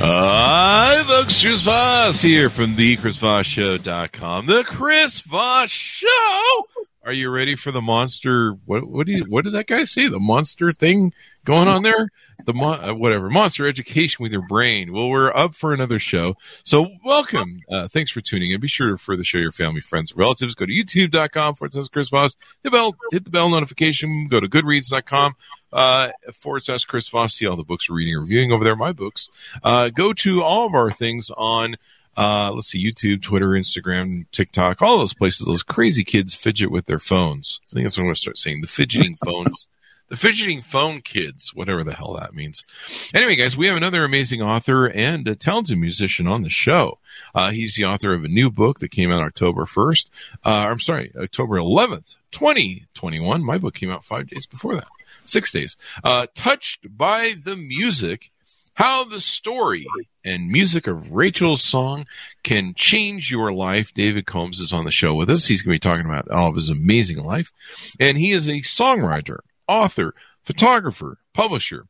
Hi, folks. Chris Voss here from the ChrisVossShow.com. The Chris Voss Show. Are you ready for the monster? What, what do you, what did that guy say? The monster thing going on there? The mon, uh, whatever monster education with your brain. Well, we're up for another show. So welcome. Uh, thanks for tuning in. Be sure to refer the show your family, friends, relatives. Go to youtube.com slash Chris Voss. Hit, the bell, hit the bell notification. Go to goodreads.com uh, forward slash Chris. See all the books we're reading and reviewing over there. My books. Uh, go to all of our things on, uh, let's see, YouTube, Twitter, Instagram, TikTok, all those places. Those crazy kids fidget with their phones. I think that's what I'm going to start saying. The fidgeting phones. The fidgeting phone kids, whatever the hell that means. Anyway, guys, we have another amazing author and a talented musician on the show. Uh, he's the author of a new book that came out October 1st. Uh, I'm sorry, October 11th, 2021. My book came out five days before that six days. Uh, touched by the music, how the story and music of Rachel's song can change your life. David Combs is on the show with us. He's going to be talking about all of his amazing life. And he is a songwriter, author, photographer, publisher.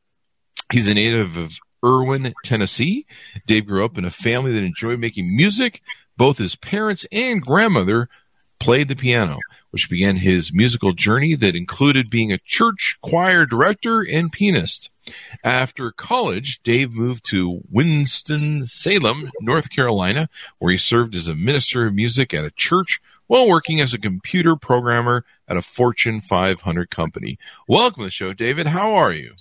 He's a native of Erwin, Tennessee. Dave grew up in a family that enjoyed making music. Both his parents and grandmother played the piano which began his musical journey that included being a church choir director and pianist. After college, Dave moved to Winston-Salem, North Carolina, where he served as a minister of music at a church while working as a computer programmer at a Fortune 500 company. Welcome to the show, David. How are you?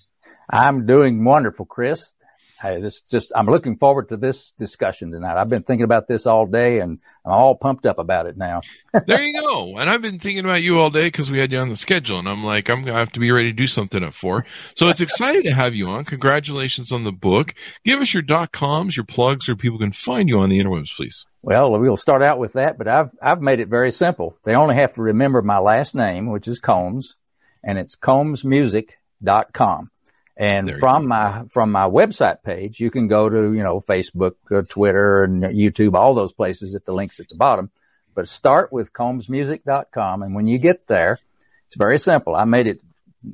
I'm doing wonderful, Chris. Hey, this just, I'm looking forward to this discussion tonight. I've been thinking about this all day and I'm all pumped up about it now. there you go. And I've been thinking about you all day because we had you on the schedule and I'm like, I'm going to have to be ready to do something at four. So it's exciting to have you on. Congratulations on the book. Give us your dot coms, your plugs, so people can find you on the interwebs, please. Well, we'll start out with that, but I've, I've made it very simple. They only have to remember my last name, which is Combs, and it's combsmusic.com. And from my from my website page, you can go to you know Facebook, uh, Twitter, and YouTube, all those places at the links at the bottom. But start with combsmusic.com, and when you get there, it's very simple. I made it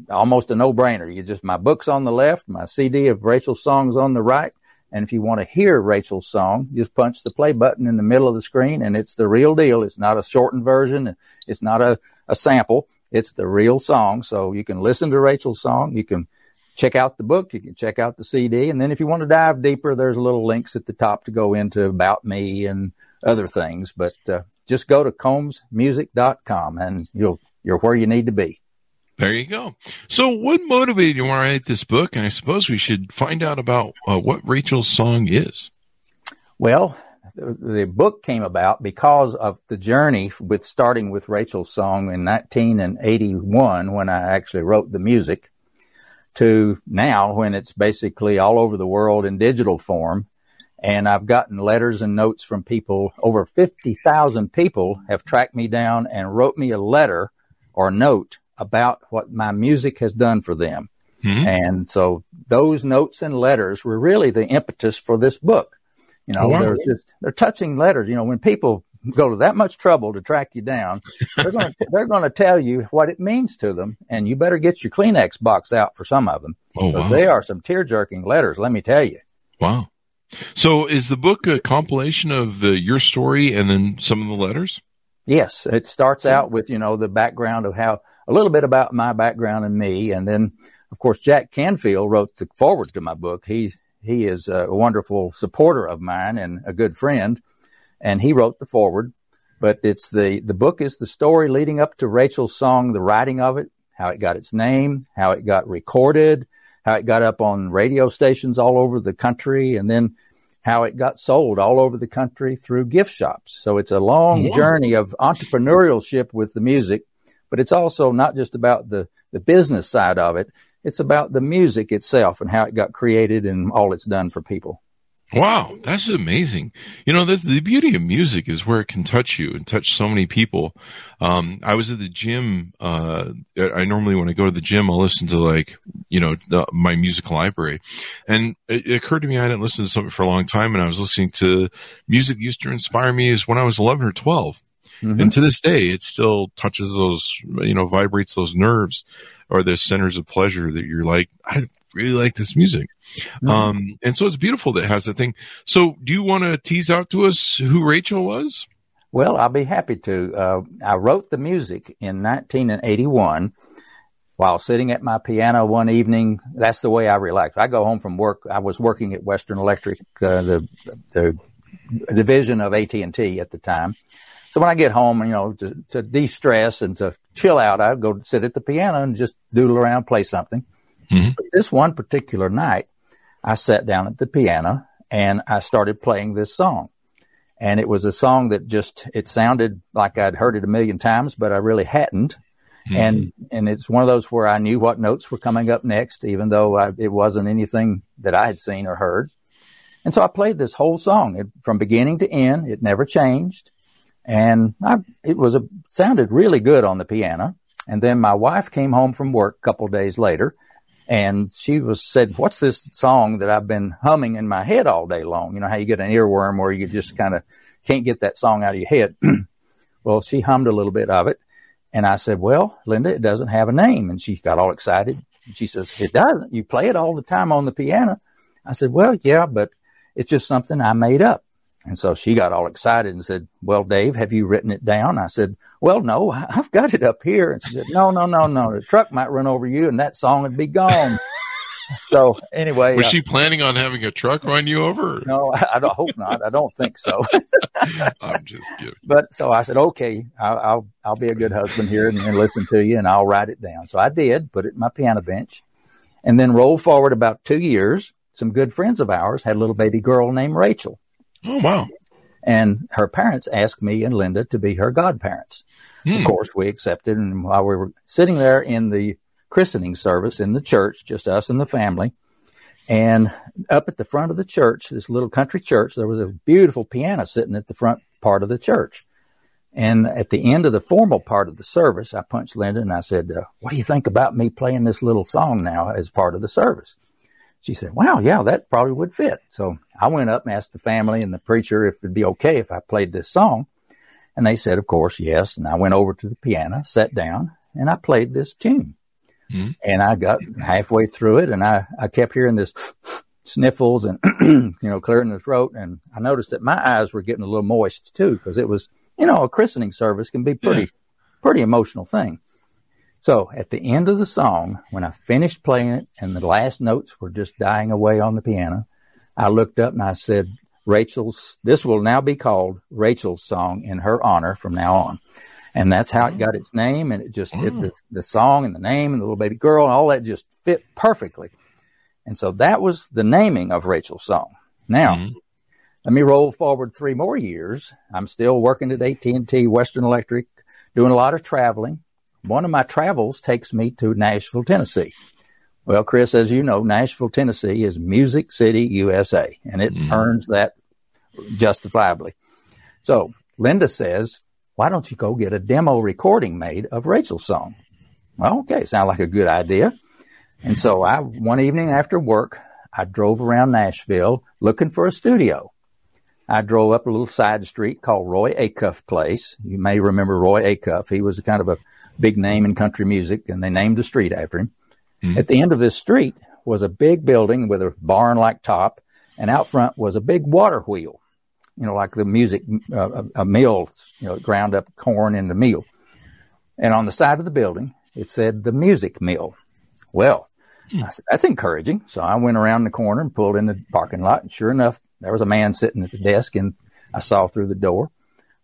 almost a no-brainer. You just my books on the left, my CD of Rachel's songs on the right, and if you want to hear Rachel's song, just punch the play button in the middle of the screen, and it's the real deal. It's not a shortened version. It's not a, a sample. It's the real song. So you can listen to Rachel's song. You can check out the book. You can check out the CD. And then if you want to dive deeper, there's little links at the top to go into about me and other things. But uh, just go to combsmusic.com and you'll, you're where you need to be. There you go. So what motivated you to write this book? And I suppose we should find out about uh, what Rachel's song is. Well, the book came about because of the journey with starting with Rachel's song in 1981 when I actually wrote the music to now when it's basically all over the world in digital form. And I've gotten letters and notes from people. Over 50,000 people have tracked me down and wrote me a letter or note about what my music has done for them. Mm-hmm. And so those notes and letters were really the impetus for this book. You know, oh, wow. they're just, they're touching letters. You know, when people go to that much trouble to track you down, they're going to they're going to tell you what it means to them, and you better get your Kleenex box out for some of them. Oh, wow. They are some tear jerking letters, let me tell you. Wow. So, is the book a compilation of uh, your story and then some of the letters? Yes, it starts out with you know the background of how a little bit about my background and me, and then of course Jack Canfield wrote the forward to my book. He he is a wonderful supporter of mine and a good friend and he wrote the forward. But it's the the book is the story leading up to Rachel's song, the writing of it, how it got its name, how it got recorded, how it got up on radio stations all over the country, and then how it got sold all over the country through gift shops. So it's a long yeah. journey of entrepreneurship with the music, but it's also not just about the, the business side of it. It's about the music itself and how it got created and all it's done for people. Wow, that's amazing. You know, the, the beauty of music is where it can touch you and touch so many people. Um, I was at the gym. Uh, I normally, when I go to the gym, I'll listen to like, you know, the, my music library. And it, it, occurred to me I didn't listen to something for a long time. And I was listening to music used to inspire me is when I was 11 or 12. Mm-hmm. And to this day, it still touches those, you know, vibrates those nerves or the centers of pleasure that you're like, I really like this music. Mm-hmm. Um, and so it's beautiful that it has that thing. So do you want to tease out to us who Rachel was? Well, I'll be happy to. Uh, I wrote the music in 1981 while sitting at my piano one evening. That's the way I relax. I go home from work. I was working at Western Electric, uh, the, the division of AT&T at the time. So when I get home, you know, to, to de-stress and to chill out, I go sit at the piano and just doodle around, play something. Mm-hmm. this one particular night, I sat down at the piano and I started playing this song. And it was a song that just, it sounded like I'd heard it a million times, but I really hadn't. Mm-hmm. And, and it's one of those where I knew what notes were coming up next, even though I, it wasn't anything that I had seen or heard. And so I played this whole song it, from beginning to end. It never changed. And I, it was a, sounded really good on the piano. And then my wife came home from work a couple days later and she was said, "What's this song that I've been humming in my head all day long? You know how you get an earworm where you just kind of can't get that song out of your head." well, she hummed a little bit of it, and I said, "Well, Linda, it doesn't have a name." And she got all excited. She says, "It doesn't. You play it all the time on the piano." I said, "Well, yeah, but it's just something I made up." And so she got all excited and said, well, Dave, have you written it down? I said, well, no, I've got it up here. And she said, no, no, no, no. The truck might run over you and that song would be gone. so anyway, was uh, she planning on having a truck run you over? No, I, I don't hope not. I don't think so. I'm just kidding. But so I said, okay, I'll, I'll, I'll be a good husband here and, and listen to you and I'll write it down. So I did put it in my piano bench and then roll forward about two years. Some good friends of ours had a little baby girl named Rachel. Oh, wow. And her parents asked me and Linda to be her godparents. Hmm. Of course, we accepted. And while we were sitting there in the christening service in the church, just us and the family, and up at the front of the church, this little country church, there was a beautiful piano sitting at the front part of the church. And at the end of the formal part of the service, I punched Linda and I said, uh, What do you think about me playing this little song now as part of the service? She said, wow, yeah, that probably would fit. So I went up and asked the family and the preacher if it'd be okay if I played this song. And they said, of course, yes. And I went over to the piano, sat down, and I played this tune. Mm-hmm. And I got halfway through it and I, I kept hearing this sniffles and, you know, clearing the throat. And I noticed that my eyes were getting a little moist too, because it was, you know, a christening service can be pretty, yeah. pretty emotional thing. So at the end of the song, when I finished playing it and the last notes were just dying away on the piano, I looked up and I said, Rachel's, this will now be called Rachel's song in her honor from now on. And that's how it got its name. And it just, mm. it, the, the song and the name and the little baby girl and all that just fit perfectly. And so that was the naming of Rachel's song. Now, mm. let me roll forward three more years. I'm still working at AT&T Western Electric, doing a lot of traveling one of my travels takes me to Nashville, Tennessee. Well, Chris, as you know, Nashville, Tennessee is Music City, USA, and it mm. earns that justifiably. So Linda says, why don't you go get a demo recording made of Rachel's song? Well, okay, sounds like a good idea. And so I, one evening after work, I drove around Nashville looking for a studio. I drove up a little side street called Roy Acuff Place. You may remember Roy Acuff. He was a kind of a big name in country music, and they named the street after him. Mm-hmm. At the end of this street was a big building with a barn like top, and out front was a big water wheel, you know, like the music, uh, a mill, you know, ground up corn in the mill. And on the side of the building, it said the music mill. Well, mm. said, that's encouraging. So I went around the corner and pulled in the parking lot, and sure enough, there was a man sitting at the desk, and I saw through the door.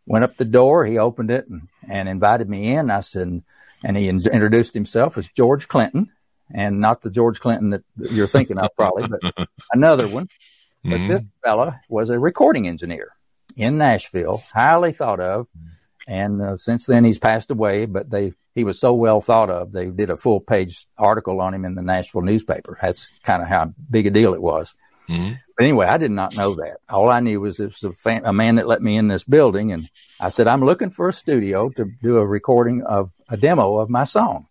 Went up the door, he opened it and, and invited me in. I said, and he in- introduced himself as George Clinton, and not the George Clinton that you're thinking of probably, but another one. But mm-hmm. this fella was a recording engineer in Nashville, highly thought of. And uh, since then he's passed away, but they he was so well thought of. They did a full page article on him in the Nashville newspaper. That's kind of how big a deal it was. Mm-hmm. But anyway, I did not know that. All I knew was it was a, fan, a man that let me in this building, and I said, "I'm looking for a studio to do a recording of a demo of my song."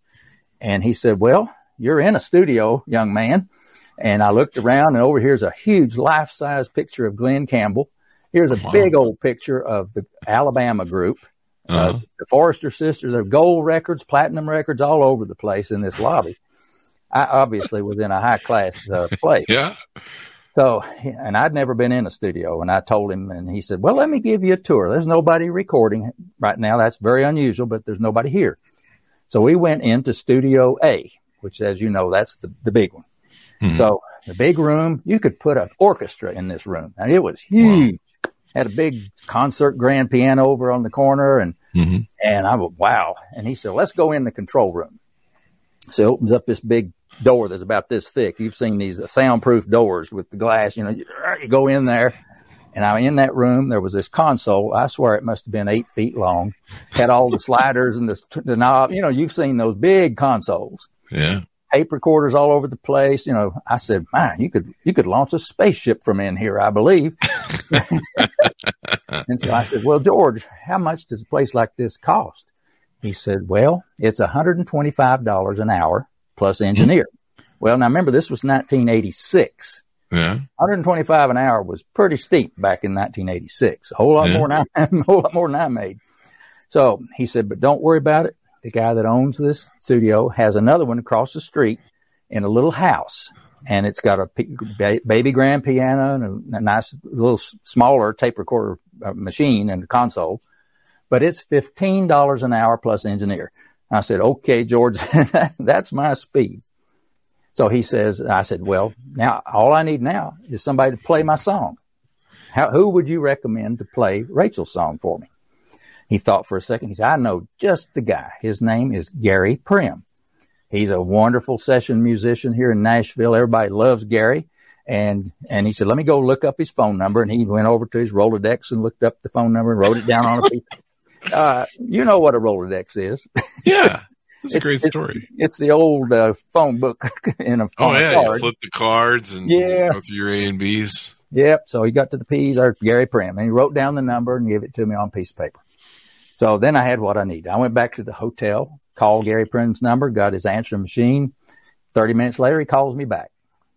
And he said, "Well, you're in a studio, young man." And I looked around, and over here's a huge life-size picture of Glen Campbell. Here's a wow. big old picture of the Alabama group. Uh, uh-huh. Uh, the Forester sisters have gold records, platinum records all over the place in this lobby. I obviously was in a high class uh, place. Yeah. So, and I'd never been in a studio and I told him and he said, well, let me give you a tour. There's nobody recording right now. That's very unusual, but there's nobody here. So we went into studio A, which as you know, that's the, the big one. Mm-hmm. So the big room, you could put an orchestra in this room and it was huge. Wow. Had a big concert grand piano over on the corner and, mm-hmm. and I was, wow. And he said, let's go in the control room. So it opens up this big door that's about this thick. You've seen these soundproof doors with the glass, you know, you, you go in there and I'm in that room. There was this console. I swear it must have been eight feet long. Had all the sliders and the, the knob. You know, you've seen those big consoles. Yeah. Tape recorders all over the place. You know, I said, man, you could, you could launch a spaceship from in here, I believe. and so I said, well, George, how much does a place like this cost? He said, well, it's $125 an hour plus engineer. Mm-hmm. Well, now remember, this was 1986. Yeah. 125 an hour was pretty steep back in 1986. A whole lot yeah. more than I, a whole lot more than I made. So he said, but don't worry about it. The guy that owns this studio has another one across the street in a little house and it's got a baby grand piano and a nice little smaller tape recorder uh, machine and console, but it's $15 an hour plus engineer. I said, okay, George, that's my speed. So he says, I said, well, now all I need now is somebody to play my song. How, who would you recommend to play Rachel's song for me? He thought for a second. He said, I know just the guy. His name is Gary Prim. He's a wonderful session musician here in Nashville. Everybody loves Gary. And, and he said, let me go look up his phone number. And he went over to his Rolodex and looked up the phone number and wrote it down on a piece. Uh, you know what a Rolodex is. Yeah. It's, a great story. It's, it's the old uh, phone book in a oh yeah, card. you flip the cards and yeah. go through your A and B's. Yep. So he got to the P's or Gary Prim and he wrote down the number and gave it to me on a piece of paper. So then I had what I needed. I went back to the hotel, called Gary Prim's number, got his answering machine. Thirty minutes later, he calls me back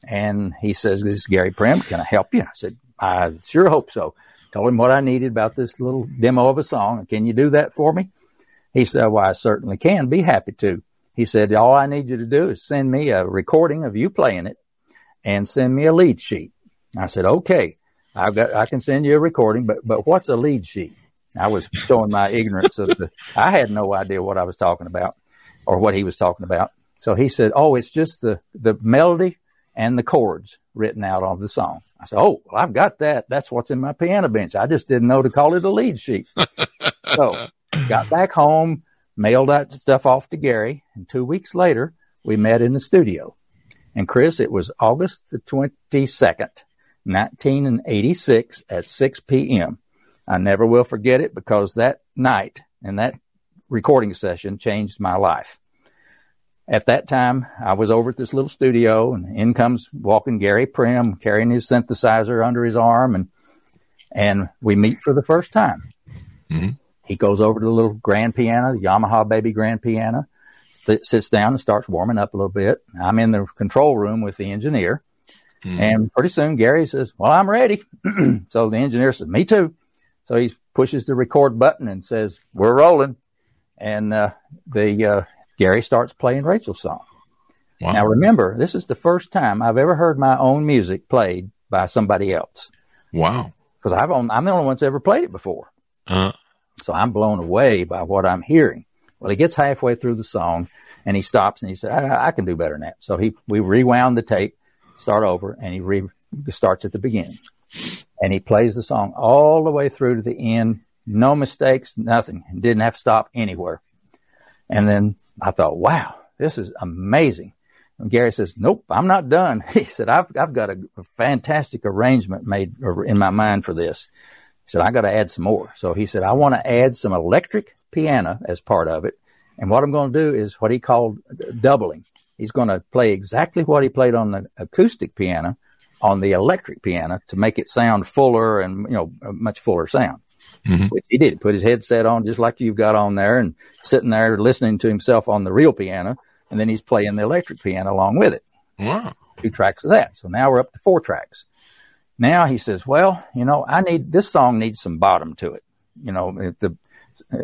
and he says, "This is Gary Prim. Can I help you?" I said, "I sure hope so." Told him what I needed about this little demo of a song. Can you do that for me? He said, well, I certainly can be happy to. He said, all I need you to do is send me a recording of you playing it and send me a lead sheet. I said, okay, I've got, I can send you a recording, but, but what's a lead sheet? I was showing my ignorance of the, I had no idea what I was talking about or what he was talking about. So he said, oh, it's just the, the melody and the chords written out on the song. I said, oh, well, I've got that. That's what's in my piano bench. I just didn't know to call it a lead sheet. so got back home, mailed that stuff off to Gary, and two weeks later, we met in the studio. And Chris, it was August the 22nd, 1986 at 6 p.m. I never will forget it because that night and that recording session changed my life. At that time, I was over at this little studio and in comes walking Gary Prim carrying his synthesizer under his arm and, and we meet for the first time. Mm-hmm. He goes over to the little grand piano, the Yamaha baby grand piano, st- sits down and starts warming up a little bit. I'm in the control room with the engineer. Mm. And pretty soon Gary says, well, I'm ready. so the engineer says, me too. So he pushes the record button and says, we're rolling. And, uh, the, uh, Gary starts playing Rachel's song. Wow. Now remember, this is the first time I've ever heard my own music played by somebody else. Wow. Because I've on, I'm the only one that's ever played it before. Uh, so I'm blown away by what I'm hearing. Well, he gets halfway through the song and he stops and he said, I, I can do better than that. So he, we rewound the tape, start over and he re, starts at the beginning and he plays the song all the way through to the end. No mistakes, nothing. Didn't have to stop anywhere. And then I thought, wow, this is amazing. And Gary says, nope, I'm not done. He said, I've, I've got a, fantastic arrangement made in my mind for this. He said, I got to add some more. So he said, I want to add some electric piano as part of it. And what I'm going to do is what he called doubling. He's going to play exactly what he played on the acoustic piano on the electric piano to make it sound fuller and, you know, a much fuller sound. Mm-hmm. Which he did. Put his headset on just like you've got on there and sitting there listening to himself on the real piano. And then he's playing the electric piano along with it. Wow. Two tracks of that. So now we're up to four tracks. Now he says, well, you know, I need, this song needs some bottom to it. You know, if the,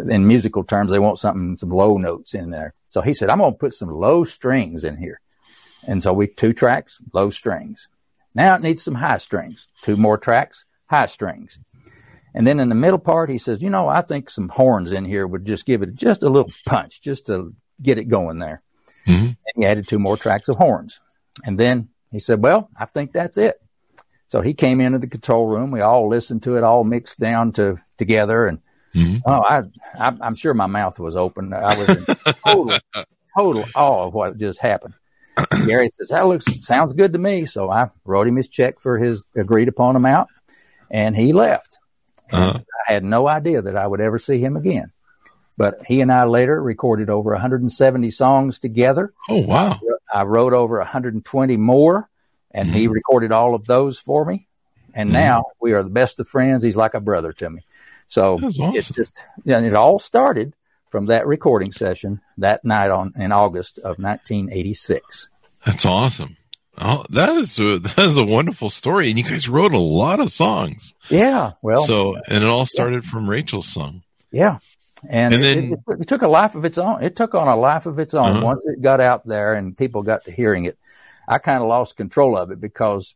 in musical terms, they want something, some low notes in there. So he said, I'm going to put some low strings in here. And so we, two tracks, low strings. Now it needs some high strings. Two more tracks, high strings. And then in the middle part, he says, you know, I think some horns in here would just give it just a little punch, just to get it going there. Mm-hmm. And he added two more tracks of horns. And then he said, well, I think that's it. So he came into the control room. We all listened to it all mixed down to together. And mm-hmm. oh, I, I, am sure my mouth was open. I was in total, total awe of what just happened. Gary says, that looks, sounds good to me. So I wrote him his check for his agreed upon amount and he left. Uh-huh. I had no idea that I would ever see him again. But he and I later recorded over 170 songs together. Oh, wow. I wrote over 120 more and mm-hmm. he recorded all of those for me. And mm-hmm. now we are the best of friends. He's like a brother to me. So awesome. it's just, and it all started from that recording session that night on in August of 1986. That's awesome. Oh, that is a, that is a wonderful story, and you guys wrote a lot of songs. Yeah, well, so and it all started yeah. from Rachel's song. Yeah, and, and then it, it, it, took a life of its own. It took on a life of its own uh-huh. once it got out there and people got to hearing it. I kind of lost control of it because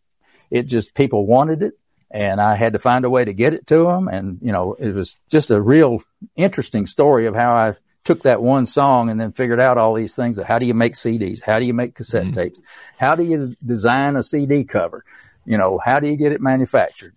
it just people wanted it, and I had to find a way to get it to them. And you know, it was just a real interesting story of how I took that one song and then figured out all these things. How do you make CDs? How do you make cassette mm-hmm. tapes? How do you design a CD cover? You know, how do you get it manufactured?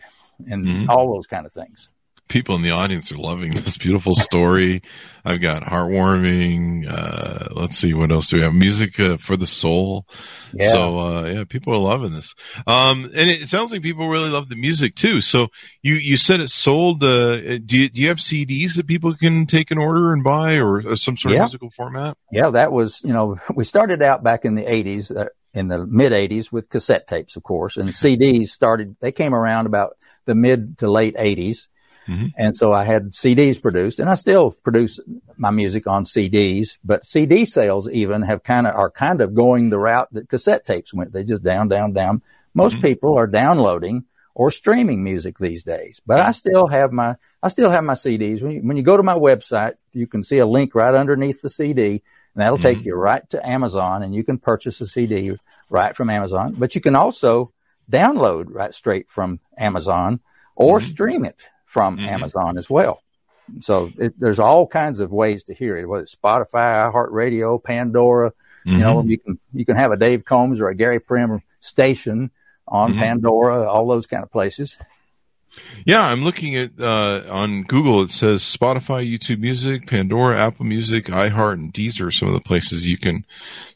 And mm-hmm. all those kind of things people in the audience are loving this beautiful story. I've got heartwarming. Uh, let's see what else do we have? Music uh, for the soul. Yeah. So uh, yeah, people are loving this. Um, and it sounds like people really love the music too. So you you said it sold. Uh, do you, do you have CDs that people can take an order and buy, or, or some sort yeah. of musical format? Yeah, that was you know we started out back in the '80s. Uh, in the mid 80s with cassette tapes, of course, and CDs started, they came around about the mid to late 80s. Mm-hmm. And so I had CDs produced and I still produce my music on CDs, but CD sales even have kind of, are kind of going the route that cassette tapes went. They just down, down, down. Most mm-hmm. people are downloading or streaming music these days, but I still have my, I still have my CDs. When you, when you go to my website, you can see a link right underneath the CD and that'll mm-hmm. take you right to Amazon and you can purchase a CD right from Amazon, but you can also download right straight from Amazon or mm-hmm. stream it from mm-hmm. Amazon as well. So it, there's all kinds of ways to hear it, whether it's Spotify, iHeartRadio, Pandora. Mm-hmm. You know, you can you can have a Dave Combs or a Gary Prim station on mm-hmm. Pandora, all those kind of places. Yeah, I'm looking at uh, on Google. It says Spotify, YouTube Music, Pandora, Apple Music, iHeart, and Deezer. Are Some of the places you can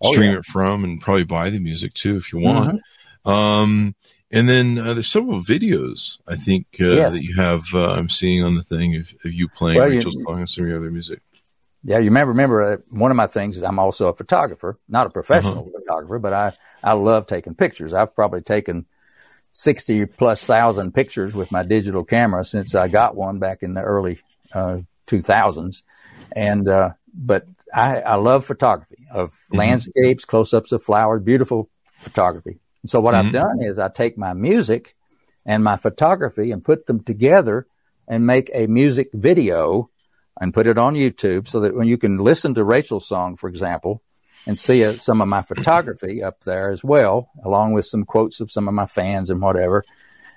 oh, stream yeah. it from, and probably buy the music too if you want. Mm-hmm. Um, and then uh, there's several videos I think uh, yes. that you have. Uh, I'm seeing on the thing of, of you playing well, Rachel's you, song and some of your other music. Yeah, you remember? Remember, uh, one of my things is I'm also a photographer, not a professional uh-huh. photographer, but I I love taking pictures. I've probably taken sixty plus thousand pictures with my digital camera since I got one back in the early uh, 2000s, and uh, but I I love photography of mm-hmm. landscapes, close ups of flowers, beautiful photography. So what mm-hmm. I've done is I take my music and my photography and put them together and make a music video and put it on YouTube so that when you can listen to Rachel's song, for example, and see a, some of my photography up there as well, along with some quotes of some of my fans and whatever.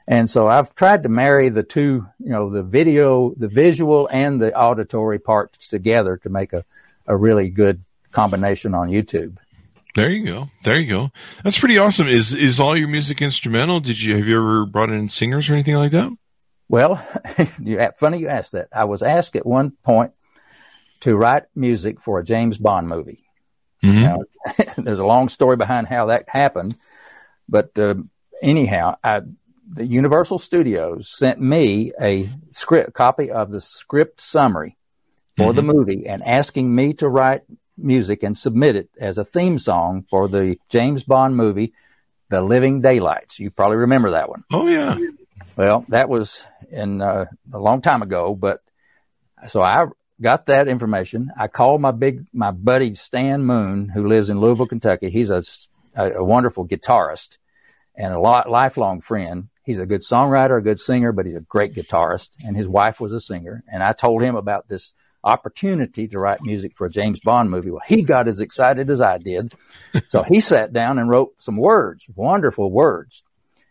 And so I've tried to marry the two, you know, the video, the visual and the auditory parts together to make a, a really good combination on YouTube. There you go. There you go. That's pretty awesome. Is is all your music instrumental? Did you have you ever brought in singers or anything like that? Well, you, funny you asked that. I was asked at one point to write music for a James Bond movie. Mm-hmm. Now, there's a long story behind how that happened, but uh, anyhow, I, the Universal Studios sent me a script copy of the script summary for mm-hmm. the movie and asking me to write music and submit it as a theme song for the James Bond movie, The Living Daylights. You probably remember that one. Oh yeah. Well, that was in uh, a long time ago, but so I got that information. I called my big, my buddy Stan Moon, who lives in Louisville, Kentucky. He's a, a, a wonderful guitarist and a lot, lifelong friend. He's a good songwriter, a good singer, but he's a great guitarist. And his wife was a singer. And I told him about this opportunity to write music for a James Bond movie. Well, he got as excited as I did. so he sat down and wrote some words, wonderful words.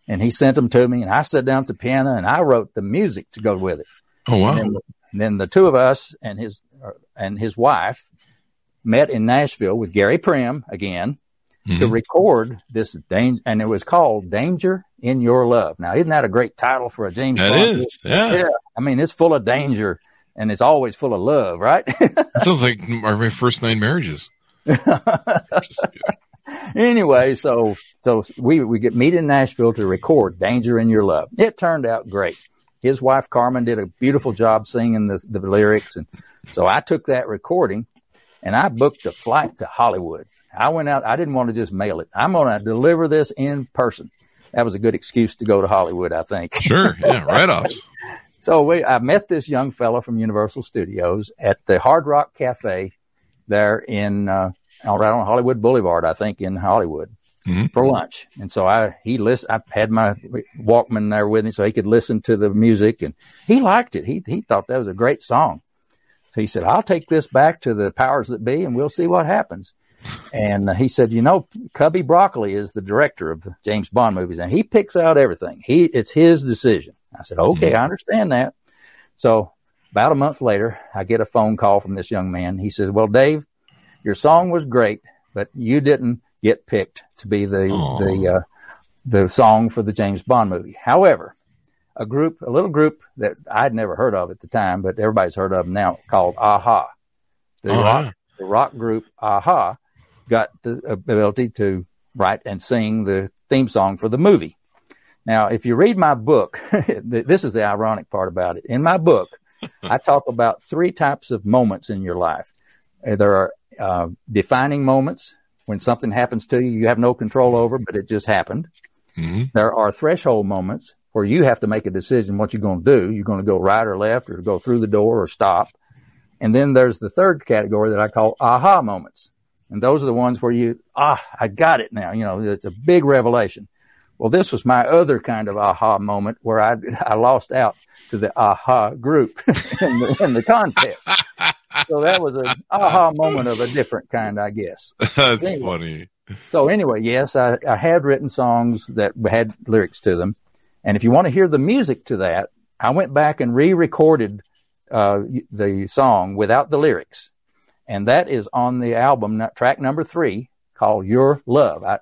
And he sent them to me and I sat down at the piano and I wrote the music to go with it. Oh, wow. And then the two of us and his, uh, and his wife met in Nashville with Gary Prim again mm-hmm. to record this danger, and it was called Danger in Your Love. Now, isn't that a great title for a James that Bond? Is, yeah. yeah. I mean, it's full of danger and it's always full of love, right? sounds like our first nine marriages. anyway, so so we we get meet in Nashville to record "Danger in Your Love." It turned out great. His wife Carmen did a beautiful job singing the, the lyrics, and so I took that recording and I booked a flight to Hollywood. I went out. I didn't want to just mail it. I'm going to deliver this in person. That was a good excuse to go to Hollywood, I think. Sure. Yeah. Write offs. so we, I met this young fellow from Universal Studios at the Hard Rock Cafe there in, uh, right on Hollywood Boulevard, I think in Hollywood mm-hmm. for lunch. And so I, he list, I had my Walkman there with me so he could listen to the music and he liked it. He, he thought that was a great song. So he said, I'll take this back to the powers that be and we'll see what happens. And he said, you know, Cubby Broccoli is the director of James Bond movies and he picks out everything. He, it's his decision. I said, okay, I understand that. So about a month later, I get a phone call from this young man. He says, well, Dave, your song was great, but you didn't get picked to be the, Aww. the, uh, the song for the James Bond movie. However, a group, a little group that I'd never heard of at the time, but everybody's heard of now called a-ha. The, uh-huh. rock, the rock group a-ha got the ability to write and sing the theme song for the movie. Now, if you read my book, this is the ironic part about it. In my book, I talk about three types of moments in your life. Uh, there are uh, defining moments when something happens to you you have no control over, but it just happened. Mm-hmm. There are threshold moments where you have to make a decision what you're going to do. You're going to go right or left or go through the door or stop. And then there's the third category that I call aha moments. And those are the ones where you, ah, I got it now. You know, it's a big revelation. Well, this was my other kind of aha moment where I, I lost out to the a-ha group in, the, in the contest. so that was an aha moment of a different kind, I guess. That's anyway, funny. So anyway, yes, I, I had written songs that had lyrics to them. And if you want to hear the music to that, I went back and re-recorded uh, the song without the lyrics and that is on the album track number three called Your Love. I,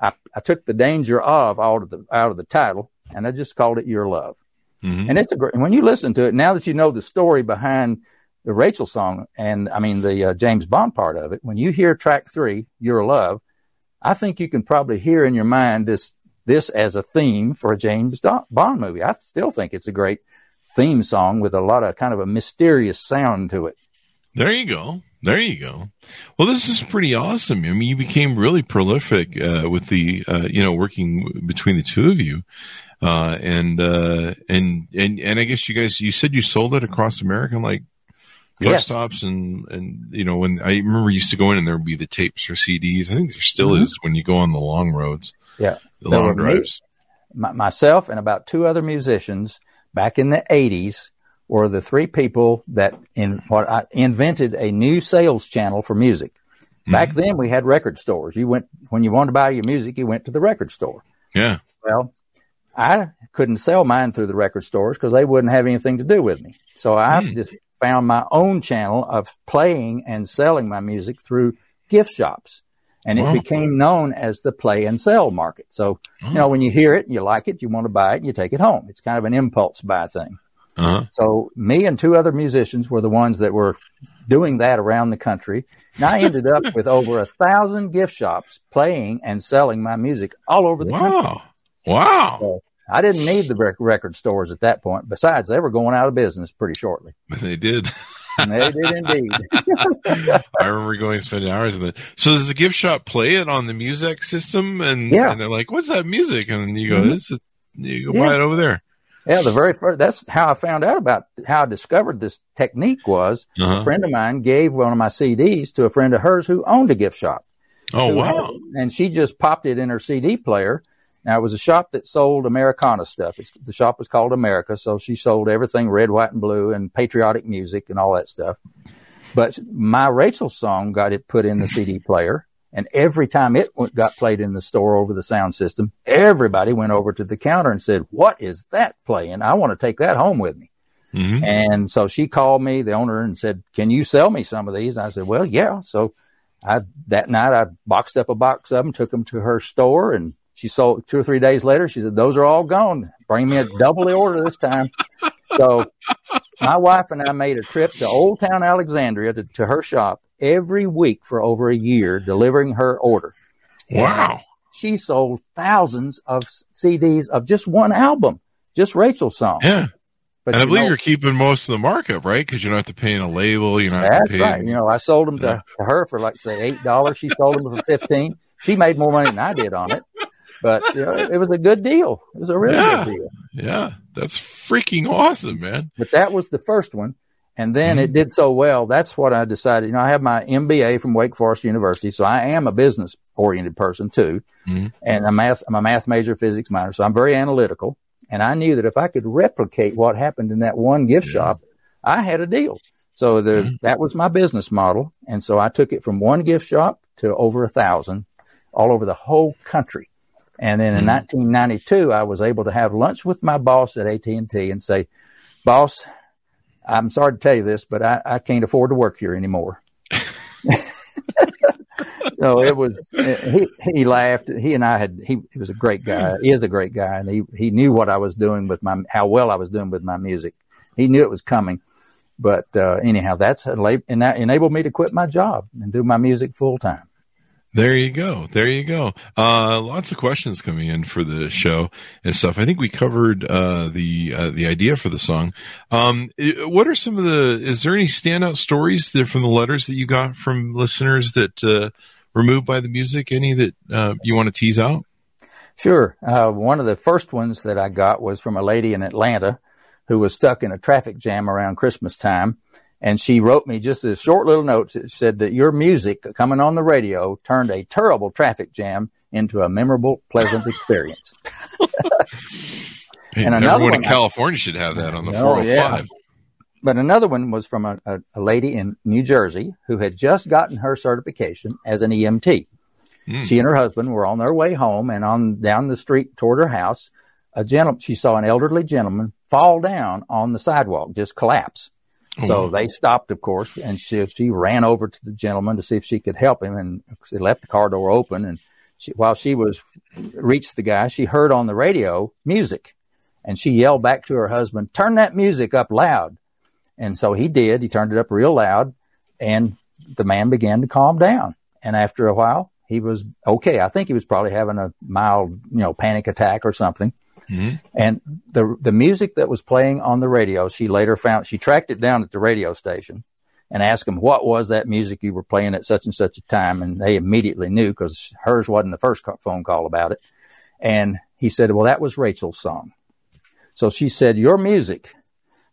I, I took the danger of out of the out of the title, and I just called it Your Love. Mm-hmm. And it's a great. When you listen to it, now that you know the story behind the Rachel song, and I mean the uh, James Bond part of it, when you hear track three, Your Love, I think you can probably hear in your mind this this as a theme for a James Bond movie. I still think it's a great theme song with a lot of kind of a mysterious sound to it. There you go. There you go. Well, this is pretty awesome. I mean, you became really prolific uh, with the, uh, you know, working between the two of you, uh, and uh, and and and I guess you guys, you said you sold it across America, like truck yes. stops and and you know, when I remember used to go in and there would be the tapes or CDs. I think there still mm-hmm. is when you go on the long roads. Yeah, the long drives. Me, myself and about two other musicians back in the '80s were the three people that in what I invented a new sales channel for music. Mm-hmm. Back then we had record stores. You went when you wanted to buy your music, you went to the record store. Yeah. Well, I couldn't sell mine through the record stores because they wouldn't have anything to do with me. So I mm. just found my own channel of playing and selling my music through gift shops. And it became known as the play and sell market. So, you know, when you hear it and you like it, you want to buy it, and you take it home. It's kind of an impulse buy thing. Uh-huh. So me and two other musicians were the ones that were doing that around the country. And I ended up with over a thousand gift shops playing and selling my music all over the wow. country. Wow. So I didn't need the record stores at that point. Besides, they were going out of business pretty shortly. They did. they did indeed. I remember going and spending hours in it. So does the gift shop play it on the music system? And, yeah. and they're like, what's that music? And you go, mm-hmm. this is, you go yeah. buy it over there. Yeah, the very first, that's how I found out about how I discovered this technique was uh-huh. a friend of mine gave one of my CDs to a friend of hers who owned a gift shop. Oh, wow. Had, and she just popped it in her CD player. Now it was a shop that sold Americana stuff. It's, the shop was called America. So she sold everything red, white and blue and patriotic music and all that stuff. But my Rachel song got it put in the CD player and every time it got played in the store over the sound system, everybody went over to the counter and said, what is that playing? I want to take that home with me. Mm-hmm. And so she called me, the owner, and said, can you sell me some of these? And I said, well, yeah. So I, that night I boxed up a box of them, took them to her store and she sold two or three days later. She said, those are all gone. Bring me a double the order this time. So my wife and I made a trip to Old Town Alexandria to, to her shop every week for over a year, delivering her order. Wow. And she sold thousands of CDs of just one album, just Rachel's song. Yeah. But and I believe know, you're keeping most of the markup, right? Because you don't have to pay in a label. You don't have to pay. right. You know, I sold them to, yeah. to her for like say eight dollars. She sold them for fifteen. She made more money than I did on it, but you know, it was a good deal. It was a really yeah. good deal. Yeah, that's freaking awesome, man. But that was the first one. And then mm-hmm. it did so well. That's what I decided. You know, I have my MBA from Wake Forest University, so I am a business oriented person too. Mm-hmm. And I'm, math, I'm a math major, physics minor, so I'm very analytical. And I knew that if I could replicate what happened in that one gift yeah. shop, I had a deal. So mm-hmm. that was my business model. And so I took it from one gift shop to over a thousand all over the whole country. And then in 1992, mm-hmm. I was able to have lunch with my boss at AT&T and say, boss, I'm sorry to tell you this, but I, I can't afford to work here anymore. so it was he he laughed. He and I had he, he was a great guy. He is a great guy, and he he knew what I was doing with my how well I was doing with my music. He knew it was coming. But uh, anyhow, that's and that enabled me to quit my job and do my music full time. There you go. There you go. Uh, lots of questions coming in for the show and stuff. I think we covered uh, the uh, the idea for the song. Um, what are some of the? Is there any standout stories that, from the letters that you got from listeners that uh, were moved by the music? Any that uh, you want to tease out? Sure. Uh, one of the first ones that I got was from a lady in Atlanta who was stuck in a traffic jam around Christmas time and she wrote me just a short little note that said that your music coming on the radio turned a terrible traffic jam into a memorable, pleasant experience. and another Everyone one, in California should have that on the oh, 405. Yeah. But another one was from a, a, a, lady in New Jersey who had just gotten her certification as an EMT. Mm. She and her husband were on their way home, and on down the street toward her house, a gentleman she saw an elderly gentleman fall down on the sidewalk, just collapse. So oh. they stopped, of course, and she, she ran over to the gentleman to see if she could help him, and they left the car door open. And she, while she was reached the guy, she heard on the radio music, and she yelled back to her husband, "Turn that music up loud." And so he did. He turned it up real loud, and the man began to calm down. And after a while, he was okay. I think he was probably having a mild, you know, panic attack or something. Mm-hmm. And the the music that was playing on the radio, she later found she tracked it down at the radio station and asked them what was that music you were playing at such and such a time, and they immediately knew because hers wasn't the first phone call about it. And he said, "Well, that was Rachel's song." So she said, "Your music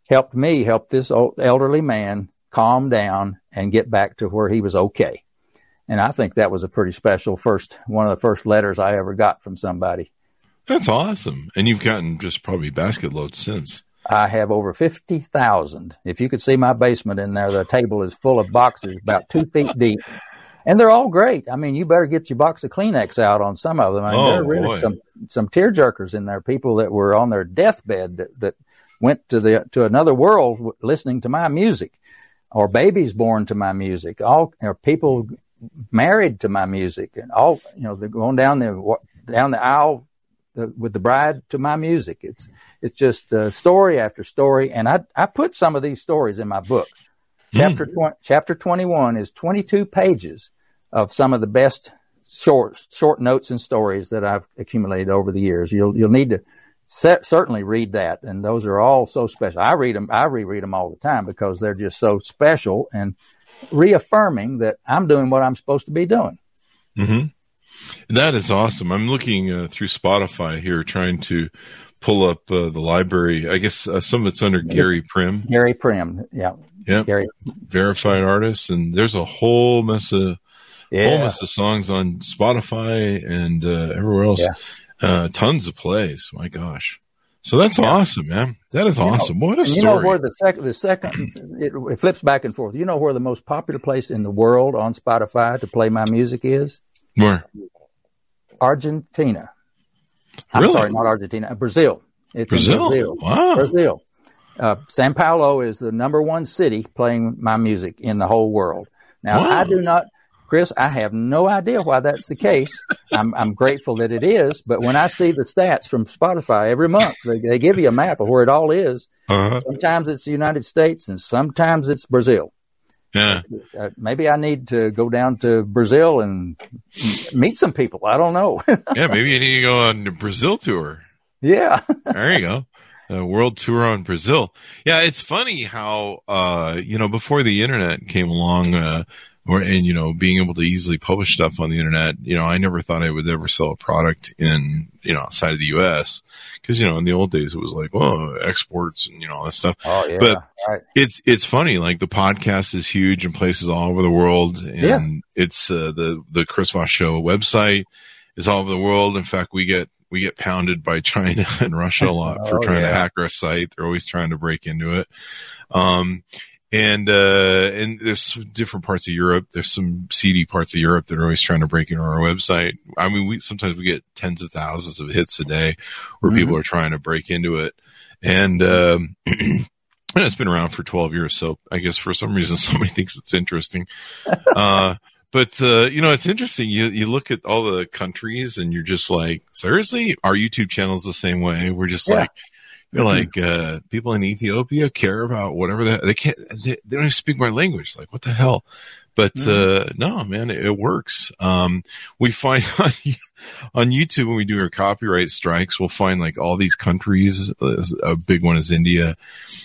helped me help this old elderly man calm down and get back to where he was okay." And I think that was a pretty special first one of the first letters I ever got from somebody. That's awesome. And you've gotten just probably basket loads since. I have over 50,000. If you could see my basement in there, the table is full of boxes about two feet deep. And they're all great. I mean, you better get your box of Kleenex out on some of them. I mean, oh, there are really boy. some, some tear jerkers in there, people that were on their deathbed that, that went to the, to another world listening to my music or babies born to my music, all, know, people married to my music and all, you know, they're going down the, down the aisle the, with the bride to my music. It's it's just uh, story after story, and I I put some of these stories in my book. Hmm. Chapter mm. 20, chapter twenty one is twenty two pages of some of the best short short notes and stories that I've accumulated over the years. You'll you'll need to certainly read that. And those are all so special. I read them, I reread them all the time because they're just so special and reaffirming that I'm doing what I'm supposed to be doing. Mm-hmm. That is awesome. I'm looking uh, through Spotify here, trying to pull up uh, the library. I guess uh, some of it's under Gary Prim. Gary Prim, yeah. Yeah. Gary. Verified artist, and there's a whole mess of yeah. whole mess of songs on Spotify and uh, everywhere else. Yeah. Uh, tons of plays. My gosh. So that's yeah. awesome, man. That is you awesome. Know, what a story. You know where the second, the second, it, it, flips back and forth. You know where the most popular place in the world on Spotify to play my music is? Where? Argentina. Really? I'm sorry, not Argentina. Brazil. It's Brazil. Brazil. Wow. Brazil. Uh, Sao Paulo is the number one city playing my music in the whole world. Now, wow. I do not, Chris, I have no idea why that's the case. I'm, I'm grateful that it is, but when I see the stats from Spotify every month, they, they give you a map of where it all is. Uh-huh. Sometimes it's the United States and sometimes it's Brazil. Yeah. Uh, maybe I need to go down to Brazil and meet some people. I don't know. yeah, maybe you need to go on a Brazil tour. Yeah. there you go. A world tour on Brazil. Yeah, it's funny how uh, you know before the internet came along, uh, or and you know being able to easily publish stuff on the internet you know i never thought i would ever sell a product in you know outside of the us because you know in the old days it was like oh exports and you know all that stuff oh yeah but right. it's it's funny like the podcast is huge in places all over the world and yeah. it's uh, the the chris voss show website is all over the world in fact we get we get pounded by China and Russia a lot for oh, trying yeah. to hack our site. They're always trying to break into it. Um, and uh, and there's different parts of Europe. There's some seedy parts of Europe that are always trying to break into our website. I mean, we sometimes we get tens of thousands of hits a day where mm-hmm. people are trying to break into it, and um, and it's been around for 12 years. So I guess for some reason somebody thinks it's interesting. Uh, but uh, you know, it's interesting. You you look at all the countries, and you're just like, seriously, our YouTube channel is the same way. We're just yeah. like you're like uh, people in Ethiopia care about whatever they, they can't. They, they, don't even speak my language. Like what the hell? But mm-hmm. uh, no, man, it, it works. Um, we find on, on YouTube when we do our copyright strikes, we'll find like all these countries. A big one is India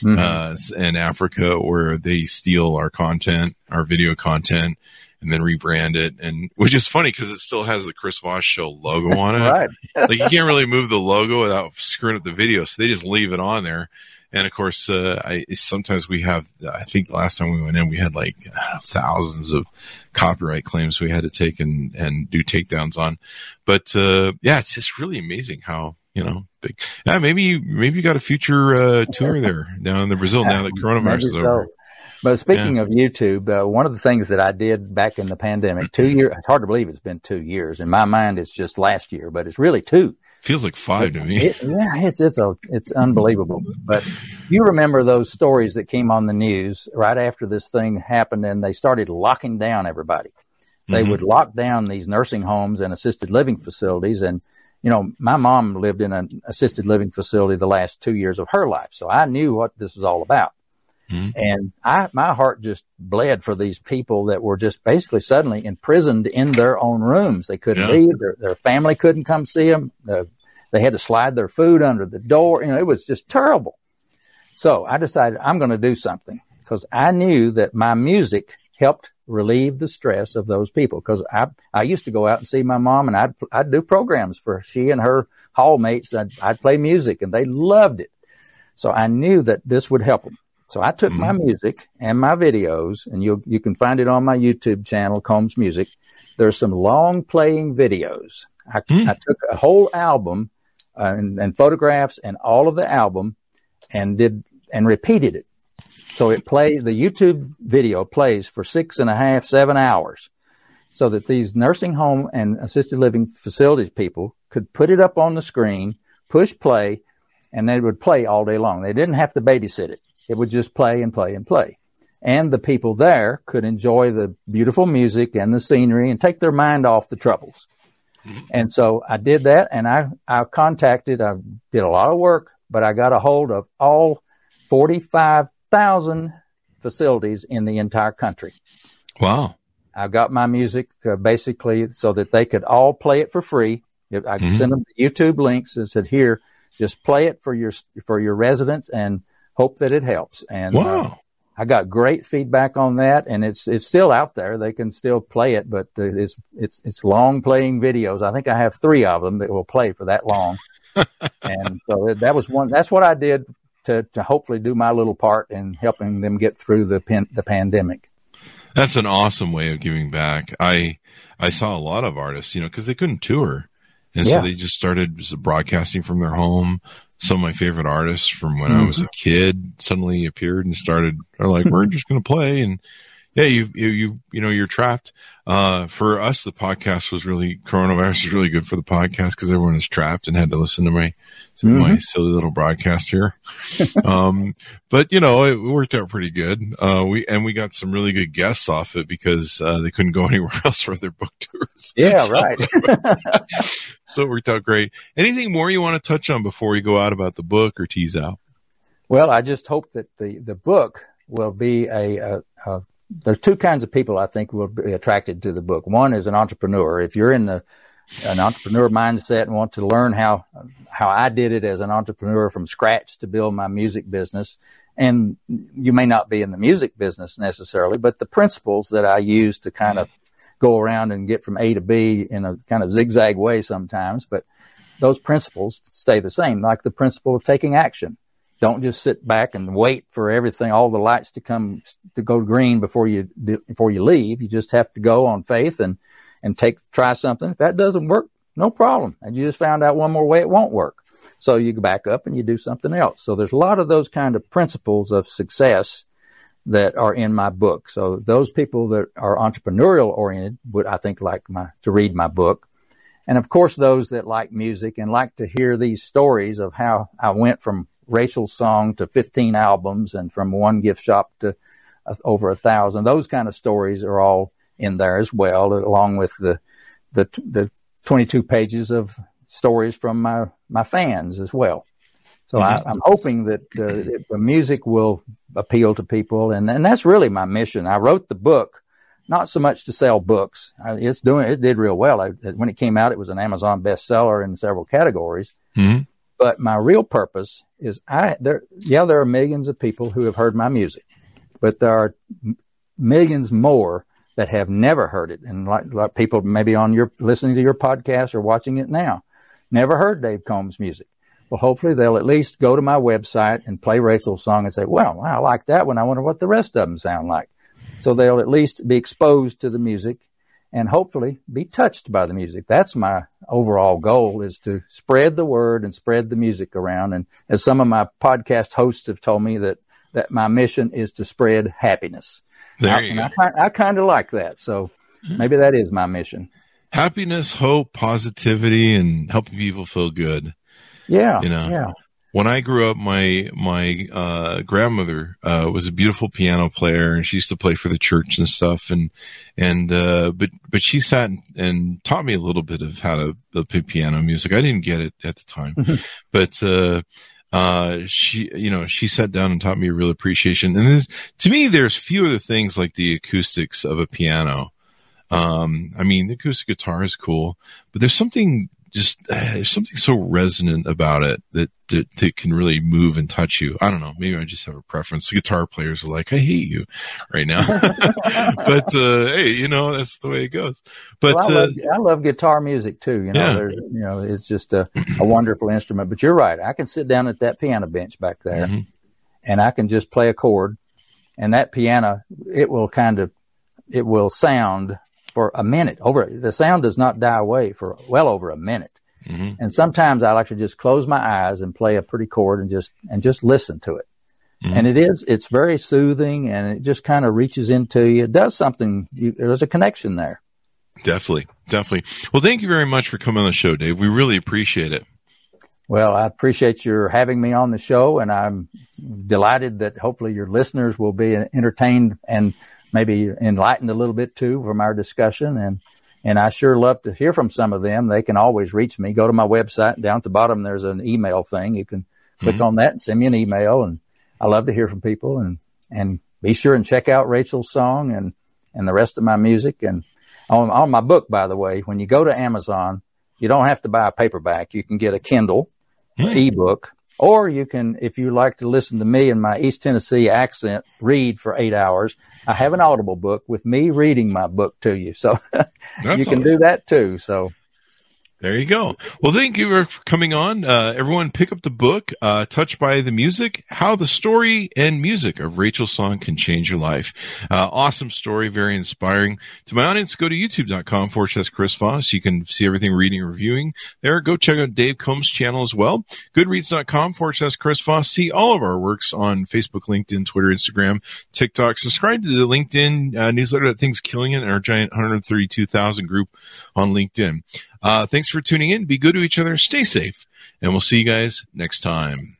mm-hmm. uh, and Africa, where they steal our content, our video content, and then rebrand it. And which is funny because it still has the Chris Voss Show logo on it. right. like you can't really move the logo without screwing up the video, so they just leave it on there. And of course, uh, I, sometimes we have, I think last time we went in, we had like thousands of copyright claims we had to take and, and do takedowns on. But, uh, yeah, it's just really amazing how, you know, big. Yeah, maybe, maybe you got a future, uh, tour there down in the Brazil now that coronavirus is over. But speaking yeah. of YouTube, uh, one of the things that I did back in the pandemic, two years, it's hard to believe it's been two years. In my mind, it's just last year, but it's really two. Feels like five to me. It, yeah, it's, it's a, it's unbelievable. But you remember those stories that came on the news right after this thing happened and they started locking down everybody. They mm-hmm. would lock down these nursing homes and assisted living facilities. And, you know, my mom lived in an assisted living facility the last two years of her life. So I knew what this was all about. Mm-hmm. And I, my heart just bled for these people that were just basically suddenly imprisoned in their own rooms. They couldn't yeah. leave. Their, their family couldn't come see them. they had to slide their food under the door. You know, it was just terrible. So I decided I'm going to do something because I knew that my music helped relieve the stress of those people. Because I I used to go out and see my mom, and I'd I'd do programs for she and her hallmates. I'd, I'd play music, and they loved it. So I knew that this would help them. So I took mm-hmm. my music and my videos, and you you can find it on my YouTube channel, Combs Music. There's some long playing videos. I, mm. I took a whole album uh, and, and, photographs and all of the album, and did and repeated it. So it play the YouTube video plays for six and a half, seven hours, so that these nursing home and assisted living facilities people could put it up on the screen, push play, and they would play all day long. They didn't have to babysit it. It would just play and play and play. And the people there could enjoy the beautiful music and the scenery and take their mind off the troubles. Mm-hmm. And so I did that and I, I contacted, I did a lot of work, but I got a hold of all 45,000 facilities in the entire country. Wow. I got my music uh, basically so that they could all play it for free. I mm-hmm. sent them YouTube links and said, here, Just play it for your for your residents and hope that it helps. And uh, wow. Uh, I got great feedback on that, and it's it's still out there. They can still play it, but uh, it's it's it's long playing videos. I think I have three of them that will play for that long. and so that was one. That's what I did to to hopefully do my little part in helping them get through the pen, the pandemic. That's an awesome way of giving back. I I saw a lot of artists, you know, because they couldn't tour, and yeah. so they just started broadcasting from their home some of my favorite artists from when mm-hmm. I was a mm-hmm. kid suddenly appeared and started. Are like, we're just going to play, and yeah, you you you you know you're trapped. Uh, for us, the podcast was really coronavirus was really good for the podcast because everyone is trapped and had to listen to my mm-hmm. my silly little broadcast here. um, but you know, it worked out pretty good. Uh, we and we got some really good guests off it because uh, they couldn't go anywhere else for their book tours. Yeah, so, right. so it worked out great. Anything more you want to touch on before we go out about the book or tease out? Well, I just hope that the the book will be a, a, a there's two kinds of people I think will be attracted to the book. One is an entrepreneur. If you're in the an entrepreneur mindset and want to learn how how I did it as an entrepreneur from scratch to build my music business, and you may not be in the music business necessarily, but the principles that I use to kind of mm-hmm. go around and get from A to B in a kind of zigzag way sometimes, but those principles stay the same, like the principle of taking action. Don't just sit back and wait for everything, all the lights to come to go green before you before you leave. You just have to go on faith and and take try something. If that doesn't work, no problem. And you just found out one more way it won't work. So you go back up and you do something else. So there's a lot of those kind of principles of success that are in my book. So those people that are entrepreneurial oriented would I think like my to read my book. And of course those that like music and like to hear these stories of how I went from Rachel's song to 15 albums and from one gift shop to uh, over a thousand. Those kind of stories are all in there as well, along with the, the, the 22 pages of stories from my, my fans as well. So mm-hmm. I, am hoping that the, the music will appeal to people. And, and that's really my mission. I wrote the book not so much to sell books. It's doing, it did real well. I, when it came out, it was an Amazon bestseller in several categories. Mm-hmm. But my real purpose is I there yeah there are millions of people who have heard my music, but there are millions more that have never heard it, and like, like people maybe on your listening to your podcast or watching it now, never heard Dave Combs' music. Well, hopefully they'll at least go to my website and play Rachel's song and say, "Well, I like that one. I wonder what the rest of them sound like." So they'll at least be exposed to the music and hopefully be touched by the music. That's my overall goal is to spread the word and spread the music around. And as some of my podcast hosts have told me that, that my mission is to spread happiness. There you go. I, I kind of like that. So mm-hmm. maybe that is my mission. Happiness, hope, positivity, and helping people feel good. Yeah. You know, yeah when I grew up, my my uh, grandmother uh, was a beautiful piano player, and she used to play for the church and stuff. And and uh, but but she sat and taught me a little bit of how to, play piano music. I didn't get it at the time, but uh, uh, she you know she sat down and taught me a real appreciation. And to me, there's few other things like the acoustics of a piano. Um, I mean, the acoustic guitar is cool, but there's something just uh, there's something so resonant about it that, that, that can really move and touch you. I don't know. Maybe I just have a preference. The guitar players are like, I hate you right now, but uh, hey, you know that's the way it goes. But well, I, love, uh, I, love, guitar music too. You know, yeah. there's you know it's just a, a wonderful instrument. But you're right. I can sit down at that piano bench back there, mm-hmm. and I can just play a chord, and that piano it will kind of it will sound for a minute. Over the sound does not die away for well over a minute. Mm-hmm. And sometimes I like to just close my eyes and play a pretty chord and just and just listen to it. Mm-hmm. And it is it's very soothing and it just kind of reaches into you. It does something. You, there's a connection there. Definitely, definitely. Well, thank you very much for coming on the show, Dave. We really appreciate it. Well, I appreciate your having me on the show, and I'm delighted that hopefully your listeners will be entertained and maybe enlightened a little bit too from our discussion. And, and I sure love to hear from some of them. They can always reach me. Go to my website. Down at the bottom, there's an email thing. You can click mm-hmm. on that and send me an email. And I love to hear from people and, and be sure and check out Rachel's song and, and the rest of my music. And on, on my book, by the way, when you go to Amazon, you don't have to buy a paperback. You can get a Kindle hmm. ebook. Or you can, if you like to listen to me in my East Tennessee accent, read for eight hours. I have an Audible book with me reading my book to you. So you can awesome. do that too. So there you go. Well, thank you for coming on. Uh, everyone pick up the book, uh, Touched by the Music, How the Story and Music of Rachel's Song Can Change Your Life. Uh, awesome story, very inspiring. To my audience, go to youtube.com forward slash Chris Voss. You can see everything reading and reviewing there. Go check out Dave Combs' channel as well. Goodreads.com forward slash Chris Voss. See all of our works on Facebook, LinkedIn, Twitter, Instagram, TikTok. Subscribe to the LinkedIn uh, newsletter that thing's killing it in our giant 132,000 group on LinkedIn. Uh, thanks for tuning in. Be good to each other. Stay safe. And we'll see you guys next time.